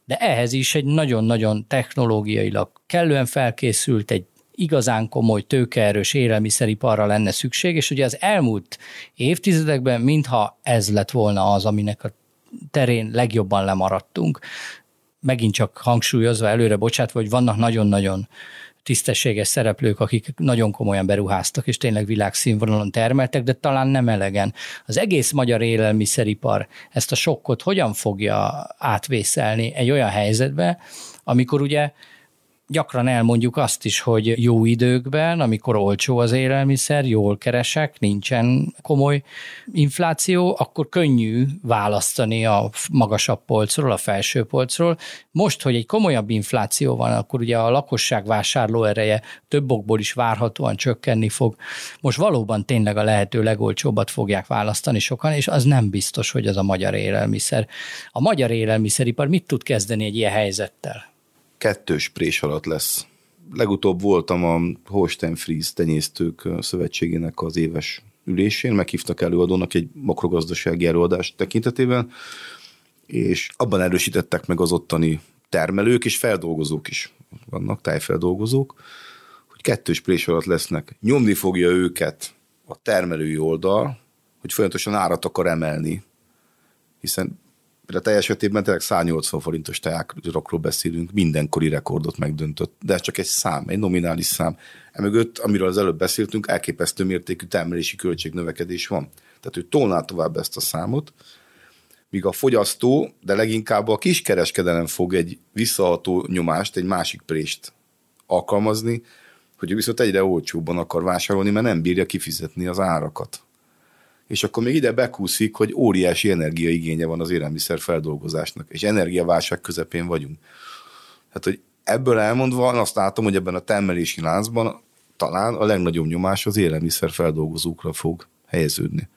de ehhez is egy nagyon-nagyon technológiailag kellően felkészült, egy igazán komoly, tőkeerős élelmiszeriparra lenne szükség, és ugye az elmúlt évtizedekben mintha ez lett volna az, aminek a terén legjobban lemaradtunk. Megint csak hangsúlyozva előre bocsátva, hogy vannak nagyon-nagyon tisztességes szereplők, akik nagyon komolyan beruháztak, és tényleg világszínvonalon termeltek, de talán nem elegen. Az egész magyar élelmiszeripar ezt a sokkot hogyan fogja átvészelni egy olyan helyzetbe, amikor ugye gyakran elmondjuk azt is, hogy jó időkben, amikor olcsó az élelmiszer, jól keresek, nincsen komoly infláció, akkor könnyű választani a magasabb polcról, a felső polcról. Most, hogy egy komolyabb infláció van, akkor ugye a lakosság vásárló ereje több okból is várhatóan csökkenni fog. Most valóban tényleg a lehető legolcsóbbat fogják választani sokan, és az nem biztos, hogy az a magyar élelmiszer. A magyar élelmiszeripar mit tud kezdeni egy ilyen helyzettel? Kettős prés alatt lesz. Legutóbb voltam a Holstein Fries tenyésztők szövetségének az éves ülésén, meghívtak előadónak egy makrogazdasági előadást tekintetében, és abban erősítettek meg az ottani termelők és feldolgozók is vannak, tájfeldolgozók, hogy kettős prés alatt lesznek. Nyomni fogja őket a termelői oldal, hogy folyamatosan árat akar emelni, hiszen a teljes esetében tényleg 180 forintos teákról beszélünk, mindenkori rekordot megdöntött, de ez csak egy szám, egy nominális szám. Emögött, amiről az előbb beszéltünk, elképesztő mértékű termelési költségnövekedés van. Tehát ő tolná tovább ezt a számot, míg a fogyasztó, de leginkább a kiskereskedelem fog egy visszaható nyomást, egy másik prést alkalmazni, hogy ő viszont egyre olcsóbban akar vásárolni, mert nem bírja kifizetni az árakat és akkor még ide bekúszik, hogy óriási energiaigénye van az élelmiszer feldolgozásnak, és energiaválság közepén vagyunk. Hát, hogy ebből elmondva azt látom, hogy ebben a termelési láncban talán a legnagyobb nyomás az élelmiszer feldolgozókra fog helyeződni.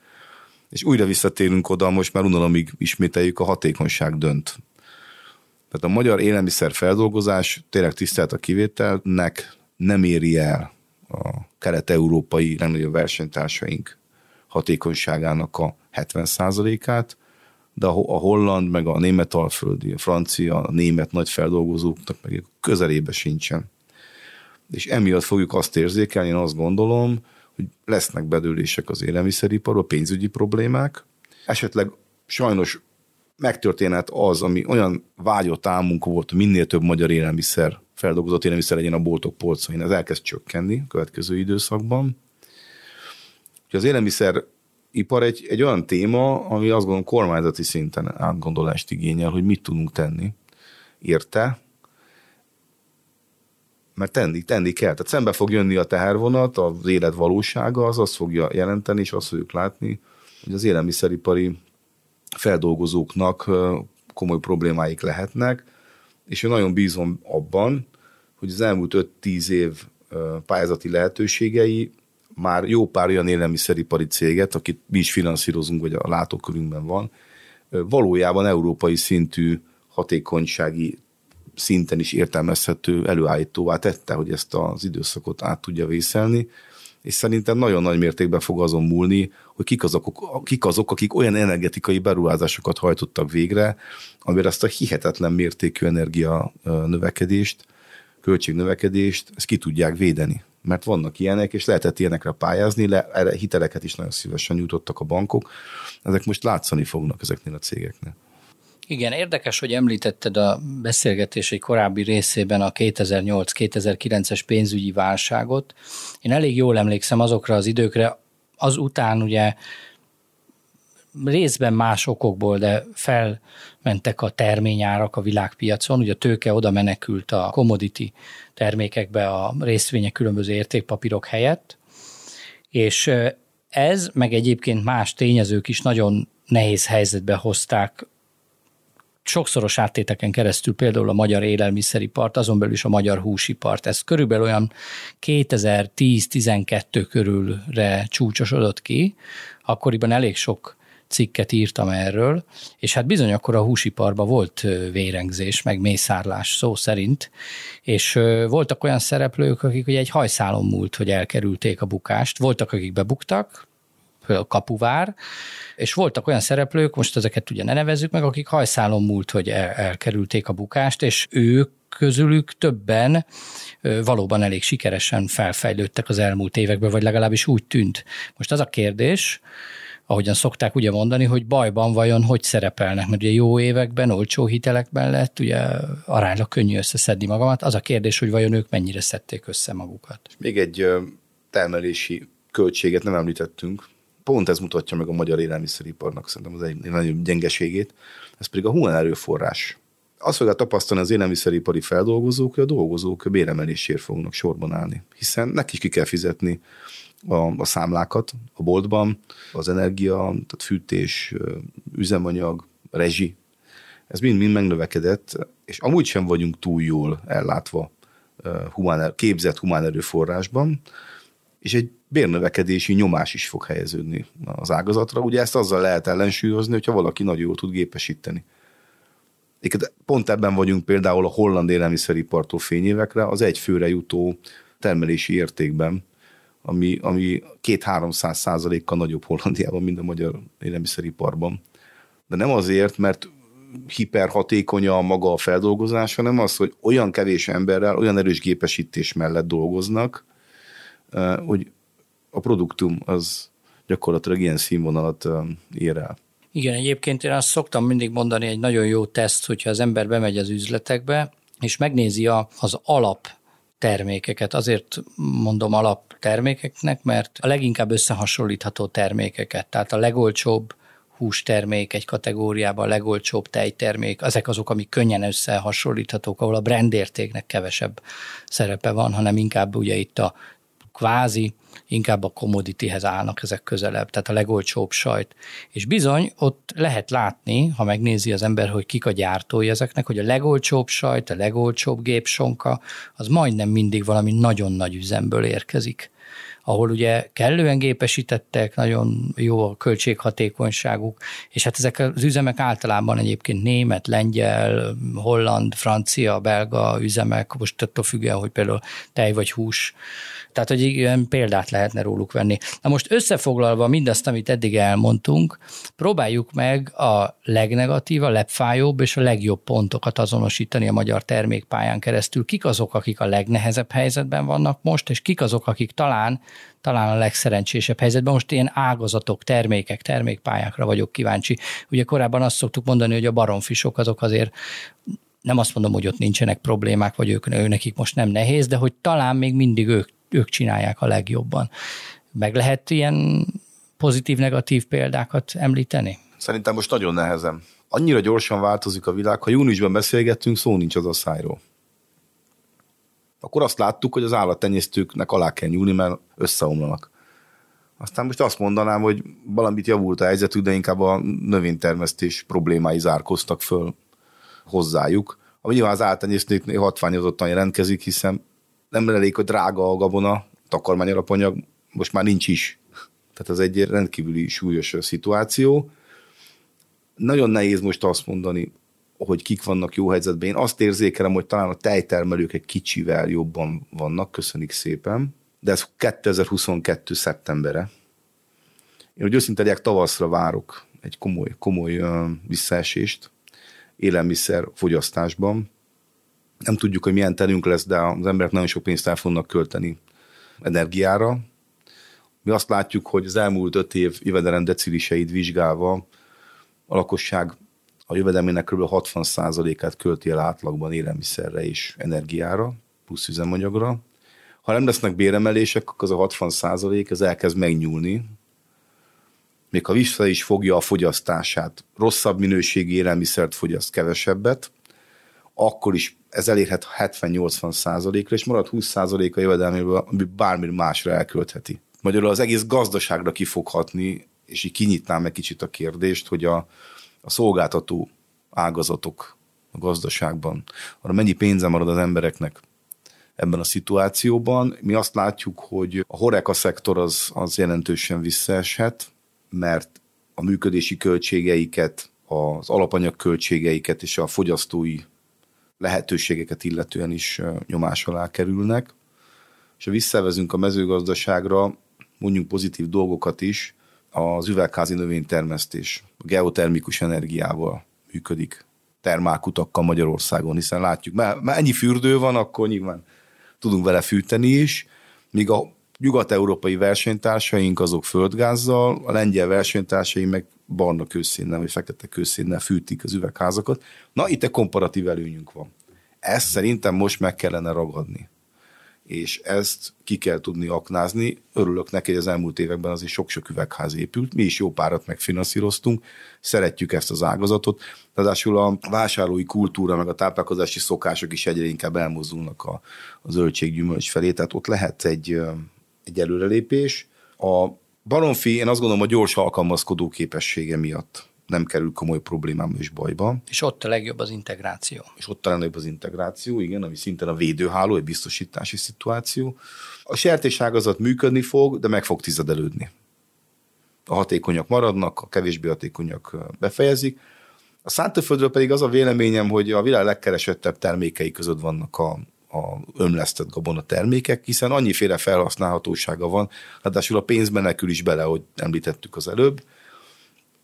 És újra visszatérünk oda, most már unalomig ismételjük, a hatékonyság dönt. Tehát a magyar élelmiszer feldolgozás tényleg tisztelt a kivételnek nem éri el a kelet-európai legnagyobb versenytársaink hatékonyságának a 70%-át, de a holland, meg a német alföldi, a francia, a német nagy feldolgozóknak meg közelébe sincsen. És emiatt fogjuk azt érzékelni, én azt gondolom, hogy lesznek bedőlések az élelmiszeriparban, pénzügyi problémák, esetleg sajnos megtörténhet az, ami olyan vágyott álmunk volt, minél több magyar élelmiszer, feldolgozott élelmiszer legyen a boltok polcain, ez elkezd csökkenni a következő időszakban hogy az élelmiszer ipar egy, egy olyan téma, ami azt gondolom kormányzati szinten átgondolást igényel, hogy mit tudunk tenni érte, mert tenni, tenni kell. Tehát szembe fog jönni a tehervonat, az élet valósága, az azt fogja jelenteni, és azt fogjuk látni, hogy az élelmiszeripari feldolgozóknak komoly problémáik lehetnek, és én nagyon bízom abban, hogy az elmúlt 5-10 év pályázati lehetőségei már jó pár olyan élelmiszeripari céget, akit mi is finanszírozunk, vagy a látókörünkben van, valójában európai szintű hatékonysági szinten is értelmezhető előállítóvá tette, hogy ezt az időszakot át tudja vészelni, és szerintem nagyon nagy mértékben fog azon múlni, hogy kik azok, kik azok akik olyan energetikai beruházásokat hajtottak végre, amire ezt a hihetetlen mértékű energia növekedést, költségnövekedést, ezt ki tudják védeni. Mert vannak ilyenek, és lehetett ilyenekre pályázni, le, erre hiteleket is nagyon szívesen nyújtottak a bankok. Ezek most látszani fognak ezeknél a cégeknél. Igen, érdekes, hogy említetted a beszélgetés egy korábbi részében a 2008-2009-es pénzügyi válságot. Én elég jól emlékszem azokra az időkre, azután ugye részben más okokból, de felmentek a terményárak a világpiacon, ugye a tőke oda menekült a commodity termékekbe a részvények különböző értékpapírok helyett, és ez, meg egyébként más tényezők is nagyon nehéz helyzetbe hozták sokszoros áttéteken keresztül például a magyar élelmiszeripart, azon belül is a magyar húsipart. Ez körülbelül olyan 2010-12 körülre csúcsosodott ki, akkoriban elég sok cikket írtam erről, és hát bizony akkor a húsiparban volt vérengzés, meg mészárlás szó szerint, és voltak olyan szereplők, akik ugye egy hajszálon múlt, hogy elkerülték a bukást, voltak, akik bebuktak, például Kapuvár, és voltak olyan szereplők, most ezeket ugye ne nevezzük meg, akik hajszálon múlt, hogy el, elkerülték a bukást, és ők közülük többen valóban elég sikeresen felfejlődtek az elmúlt években, vagy legalábbis úgy tűnt. Most az a kérdés, ahogyan szokták ugye mondani, hogy bajban vajon hogy szerepelnek, mert ugye jó években, olcsó hitelekben lett, ugye aránylag könnyű összeszedni magamat. Az a kérdés, hogy vajon ők mennyire szedték össze magukat. Még egy termelési költséget nem említettünk, pont ez mutatja meg a magyar élelmiszeriparnak szerintem az egy nagyon gyengeségét, ez pedig a human erőforrás. Azt fogja tapasztalni az élelmiszeripari feldolgozók, hogy a dolgozók béremelésért fognak sorban állni, hiszen neki is ki kell fizetni a, a számlákat a boltban, az energia, tehát fűtés, üzemanyag, rezsi, ez mind-mind megnövekedett, és amúgy sem vagyunk túl jól ellátva humán, képzett humán erőforrásban, és egy bérnövekedési nyomás is fog helyeződni az ágazatra. Ugye ezt azzal lehet ellensúlyozni, hogyha valaki nagyon jól tud gépesíteni. Pont ebben vagyunk például a holland élelmiszeripartól fényévekre, az egy főre jutó termelési értékben, ami, ami két-háromszáz százalékkal nagyobb Hollandiában, mint a magyar élelmiszeriparban. De nem azért, mert hiperhatékony a maga a feldolgozás, hanem az, hogy olyan kevés emberrel, olyan erős gépesítés mellett dolgoznak, hogy a produktum az gyakorlatilag ilyen színvonalat ér el. Igen, egyébként én azt szoktam mindig mondani, egy nagyon jó teszt, hogyha az ember bemegy az üzletekbe, és megnézi az alap termékeket. Azért mondom alap termékeknek, mert a leginkább összehasonlítható termékeket, tehát a legolcsóbb hústermék egy kategóriában, a legolcsóbb tejtermék, ezek azok, amik könnyen összehasonlíthatók, ahol a brandértéknek kevesebb szerepe van, hanem inkább ugye itt a kvázi inkább a commodityhez állnak ezek közelebb, tehát a legolcsóbb sajt. És bizony, ott lehet látni, ha megnézi az ember, hogy kik a gyártói ezeknek, hogy a legolcsóbb sajt, a legolcsóbb gépsonka, az majdnem mindig valami nagyon nagy üzemből érkezik ahol ugye kellően gépesítettek, nagyon jó a költséghatékonyságuk, és hát ezek az üzemek általában egyébként német, lengyel, holland, francia, belga üzemek, most attól függően, hogy például tej vagy hús tehát, hogy ilyen példát lehetne róluk venni. Na most összefoglalva mindazt, amit eddig elmondtunk, próbáljuk meg a legnegatív, a legfájóbb és a legjobb pontokat azonosítani a magyar termékpályán keresztül. Kik azok, akik a legnehezebb helyzetben vannak most, és kik azok, akik talán talán a legszerencsésebb helyzetben. Most ilyen ágazatok, termékek, termékpályákra vagyok kíváncsi. Ugye korábban azt szoktuk mondani, hogy a baromfisok azok azért nem azt mondom, hogy ott nincsenek problémák, vagy ők, nekik most nem nehéz, de hogy talán még mindig ők ők csinálják a legjobban. Meg lehet ilyen pozitív-negatív példákat említeni? Szerintem most nagyon nehezen. Annyira gyorsan változik a világ, ha júniusban beszélgettünk, szó nincs az a szájról. Akkor azt láttuk, hogy az állattenyésztőknek alá kell nyúlni, mert összeomlanak. Aztán most azt mondanám, hogy valamit javult a helyzetük, de inkább a növénytermesztés problémái zárkoztak föl hozzájuk. Ami nyilván az állattenyésztőknél hatványozottan jelentkezik, hiszen nem elég, hogy drága a gabona, takarmányalapanyag, most már nincs is. Tehát ez egy rendkívüli súlyos szituáció. nagyon nehéz most azt mondani, hogy kik vannak jó helyzetben. Én azt érzékelem, hogy talán a tejtermelők egy kicsivel jobban vannak, köszönik szépen, de ez 2022. szeptembere. Én, hogy őszinte legyek, tavaszra várok egy komoly, komoly visszaesést élelmiszer fogyasztásban. Nem tudjuk, hogy milyen terünk lesz, de az emberek nagyon sok pénzt el fognak költeni energiára. Mi azt látjuk, hogy az elmúlt öt év jövedelem deciliseit vizsgálva a lakosság a jövedelmének kb. 60%-át költi el átlagban élelmiszerre és energiára, plusz üzemanyagra. Ha nem lesznek béremelések, akkor az a 60% az elkezd megnyúlni, még ha vissza is fogja a fogyasztását, rosszabb minőségi élelmiszert fogyaszt kevesebbet, akkor is ez elérhet 70-80 százalékra, és marad 20 százalék a jövedelméből, ami bármi másra elköltheti. Magyarul az egész gazdaságra kifoghatni, és így kinyitnám egy kicsit a kérdést, hogy a, a szolgáltató ágazatok a gazdaságban, arra mennyi pénze marad az embereknek ebben a szituációban. Mi azt látjuk, hogy a horeka szektor az, az jelentősen visszaeshet, mert a működési költségeiket, az alapanyag költségeiket és a fogyasztói lehetőségeket illetően is nyomás alá kerülnek. És ha visszavezünk a mezőgazdaságra, mondjuk pozitív dolgokat is, az üvegházi növénytermesztés a geotermikus energiával működik termálkutakkal Magyarországon, hiszen látjuk, mert, mert ennyi fürdő van, akkor nyilván tudunk vele fűteni is, míg a nyugat-európai versenytársaink azok földgázzal, a lengyel versenytársaink meg barna kőszínnel, vagy fekete kőszínnel fűtik az üvegházakat. Na, itt egy komparatív előnyünk van. Ezt szerintem most meg kellene ragadni és ezt ki kell tudni aknázni. Örülök neki, hogy az elmúlt években azért sok-sok üvegház épült, mi is jó párat megfinanszíroztunk, szeretjük ezt az ágazatot, ráadásul a vásárlói kultúra, meg a táplálkozási szokások is egyre inkább elmozdulnak a, a zöldséggyümölcs felé, tehát ott lehet egy, egy előrelépés. A baromfi, én azt gondolom, a gyors alkalmazkodó képessége miatt nem kerül komoly problémám és bajba. És ott a legjobb az integráció. És ott a legjobb az integráció, igen, ami szintén a védőháló, egy biztosítási szituáció. A sertéságazat működni fog, de meg fog tizedelődni. A hatékonyak maradnak, a kevésbé hatékonyak befejezik. A szántóföldről pedig az a véleményem, hogy a világ legkeresettebb termékei között vannak a, a ömlesztett gabona termékek, hiszen annyiféle felhasználhatósága van, ráadásul a pénz menekül is bele, hogy említettük az előbb,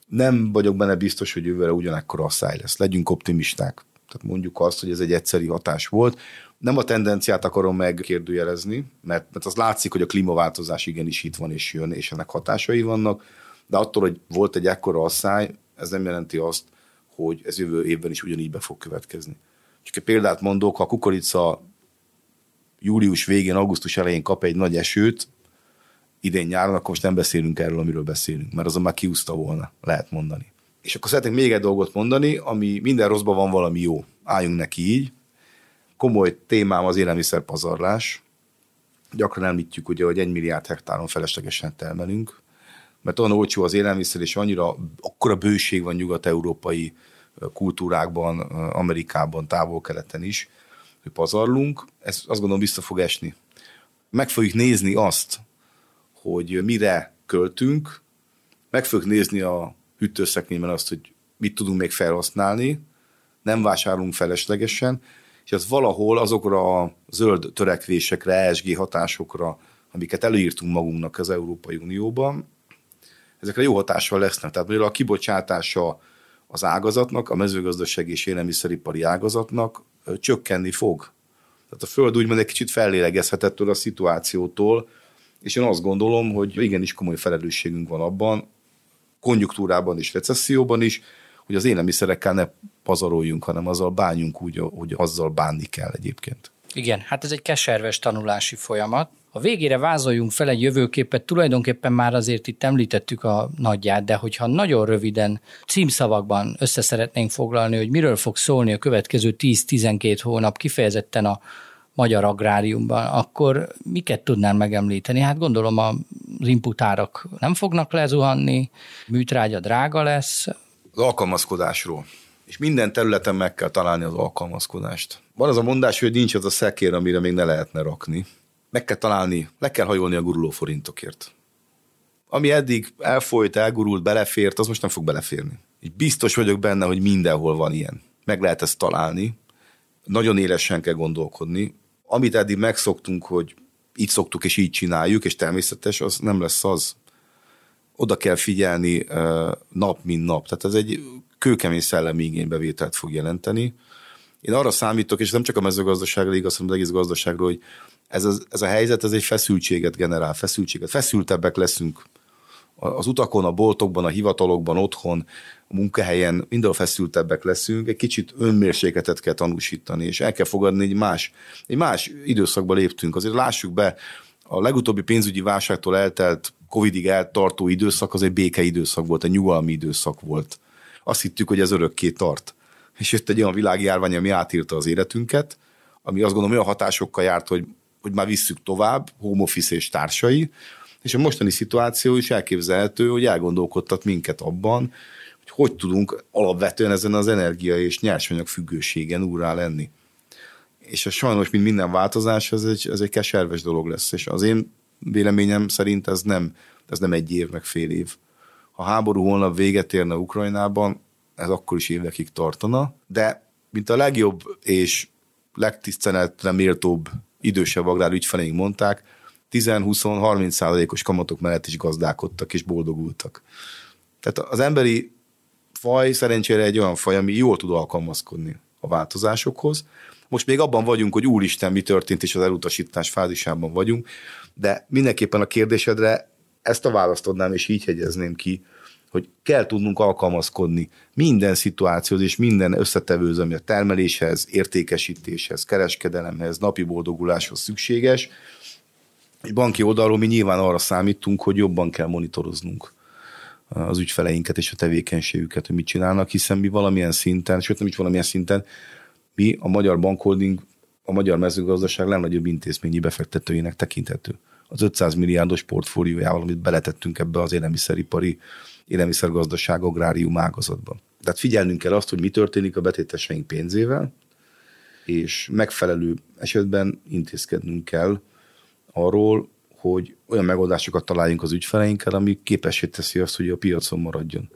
nem vagyok benne biztos, hogy jövőre ugyanekkor a száj lesz. Legyünk optimisták. Tehát mondjuk azt, hogy ez egy egyszeri hatás volt. Nem a tendenciát akarom megkérdőjelezni, mert, mert az látszik, hogy a klímaváltozás igenis itt van és jön, és ennek hatásai vannak, de attól, hogy volt egy ekkora asszály, ez nem jelenti azt, hogy ez jövő évben is ugyanígy be fog következni. Csak egy példát mondok, ha a kukorica július végén, augusztus elején kap egy nagy esőt, idén nyáron, akkor most nem beszélünk erről, amiről beszélünk, mert azon már kiúzta volna, lehet mondani. És akkor szeretnék még egy dolgot mondani, ami minden rosszban van valami jó. Álljunk neki így. Komoly témám az élelmiszerpazarlás. Gyakran említjük ugye, hogy egy milliárd hektáron feleslegesen termelünk, mert olyan olcsó az élelmiszer, és annyira akkora bőség van nyugat-európai kultúrákban, Amerikában, távol-keleten is, hogy pazarlunk, ez azt gondolom vissza fog esni. Meg fogjuk nézni azt, hogy mire költünk, meg fogjuk nézni a hűtőszekrényben azt, hogy mit tudunk még felhasználni, nem vásárolunk feleslegesen, és ez valahol azokra a zöld törekvésekre, ESG hatásokra, amiket előírtunk magunknak az Európai Unióban, ezekre jó hatással lesznek. Tehát például a kibocsátása az ágazatnak, a mezőgazdasági és élelmiszeripari ágazatnak csökkenni fog. Tehát a Föld úgymond egy kicsit fellélegezhetettől a szituációtól, és én azt gondolom, hogy igenis komoly felelősségünk van abban, konjunktúrában és recesszióban is, hogy az élelmiszerekkel ne pazaroljunk, hanem azzal bánjunk úgy, hogy azzal bánni kell egyébként. Igen, hát ez egy keserves tanulási folyamat. A végére vázoljunk fel egy jövőképet, tulajdonképpen már azért itt említettük a nagyját, de hogyha nagyon röviden címszavakban össze szeretnénk foglalni, hogy miről fog szólni a következő 10-12 hónap kifejezetten a magyar agráriumban, akkor miket tudnál megemlíteni? Hát gondolom az inputárak nem fognak lezuhanni, műtrágya drága lesz. Az alkalmazkodásról. És minden területen meg kell találni az alkalmazkodást. Van az a mondás, hogy nincs az a szekér, amire még ne lehetne rakni. Meg kell találni, le kell hajolni a guruló forintokért. Ami eddig elfolyt, elgurult, belefért, az most nem fog beleférni. Biztos vagyok benne, hogy mindenhol van ilyen. Meg lehet ezt találni. Nagyon élesen kell gondolkodni. Amit eddig megszoktunk, hogy így szoktuk és így csináljuk, és természetes, az nem lesz az. Oda kell figyelni nap, mint nap. Tehát ez egy kőkemény szellemi igénybevételt fog jelenteni. Én arra számítok, és nem csak a mezőgazdaságra igaz, hanem az egész gazdaságról, hogy ez a, ez a helyzet, ez egy feszültséget generál, feszültséget. Feszültebbek leszünk az utakon, a boltokban, a hivatalokban, otthon, a munkahelyen mindenhol feszültebbek leszünk, egy kicsit önmérsékletet kell tanúsítani, és el kell fogadni, egy más, egy más időszakba léptünk. Azért lássuk be, a legutóbbi pénzügyi válságtól eltelt, Covidig eltartó időszak az egy béke időszak volt, egy nyugalmi időszak volt. Azt hittük, hogy ez örökké tart. És jött egy olyan világjárvány, ami átírta az életünket, ami azt gondolom olyan hatásokkal járt, hogy, hogy már visszük tovább, home office és társai, és a mostani szituáció is elképzelhető, hogy elgondolkodtat minket abban, hogy hogy tudunk alapvetően ezen az energia és nyersanyag függőségen úrá lenni. És a sajnos, mint minden változás, ez egy, ez egy keserves dolog lesz, és az én véleményem szerint ez nem, ez nem egy év, meg fél év. Ha háború holnap véget érne Ukrajnában, ez akkor is évekig tartana, de mint a legjobb és legtiszteletre méltóbb idősebb agrár ügyfeleink mondták, 10-20-30 százalékos kamatok mellett is gazdálkodtak és boldogultak. Tehát az emberi faj szerencsére egy olyan faj, ami jól tud alkalmazkodni a változásokhoz. Most még abban vagyunk, hogy úristen, mi történt, és az elutasítás fázisában vagyunk, de mindenképpen a kérdésedre ezt a választ adnám, és így hegyezném ki, hogy kell tudnunk alkalmazkodni minden szituációhoz és minden összetevőhöz, ami a termeléshez, értékesítéshez, kereskedelemhez, napi boldoguláshoz szükséges, egy banki oldalról mi nyilván arra számítunk, hogy jobban kell monitoroznunk az ügyfeleinket és a tevékenységüket, hogy mit csinálnak, hiszen mi valamilyen szinten, sőt nem is valamilyen szinten, mi a magyar bankholding, a magyar mezőgazdaság legnagyobb intézményi befektetőjének tekinthető. Az 500 milliárdos portfóliójával, amit beletettünk ebbe az élelmiszeripari, élelmiszergazdaság, agrárium ágazatban. Tehát figyelnünk kell azt, hogy mi történik a betéteseink pénzével, és megfelelő esetben intézkednünk kell, arról, hogy olyan megoldásokat találjunk az ügyfeleinkkel, ami képessé teszi azt, hogy a piacon maradjon.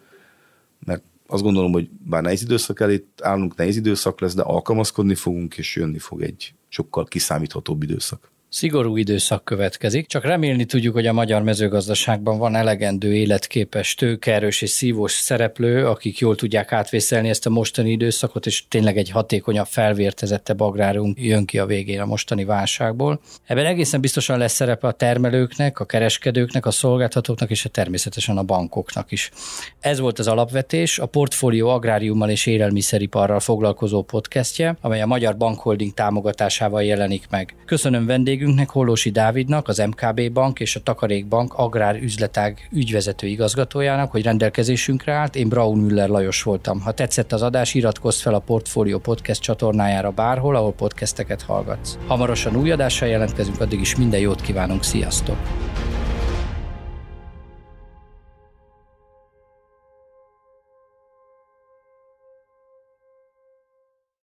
Mert azt gondolom, hogy bár nehéz időszak elé állunk, nehéz időszak lesz, de alkalmazkodni fogunk, és jönni fog egy sokkal kiszámíthatóbb időszak. Szigorú időszak következik, csak remélni tudjuk, hogy a magyar mezőgazdaságban van elegendő életképes, tőkerős és szívós szereplő, akik jól tudják átvészelni ezt a mostani időszakot, és tényleg egy hatékonyabb, felvértezettebb agrárunk jön ki a végén a mostani válságból. Ebben egészen biztosan lesz szerepe a termelőknek, a kereskedőknek, a szolgáltatóknak és a természetesen a bankoknak is. Ez volt az alapvetés, a Portfólió Agráriummal és Élelmiszeriparral foglalkozó podcastje, amely a Magyar Bankholding támogatásával jelenik meg. Köszönöm vendég vendégünknek, Hollósi Dávidnak, az MKB Bank és a Takarékbank agrár üzletág ügyvezető igazgatójának, hogy rendelkezésünkre állt. Én Braun Müller Lajos voltam. Ha tetszett az adás, iratkozz fel a Portfolio Podcast csatornájára bárhol, ahol podcasteket hallgatsz. Hamarosan új adással jelentkezünk, addig is minden jót kívánunk, sziasztok!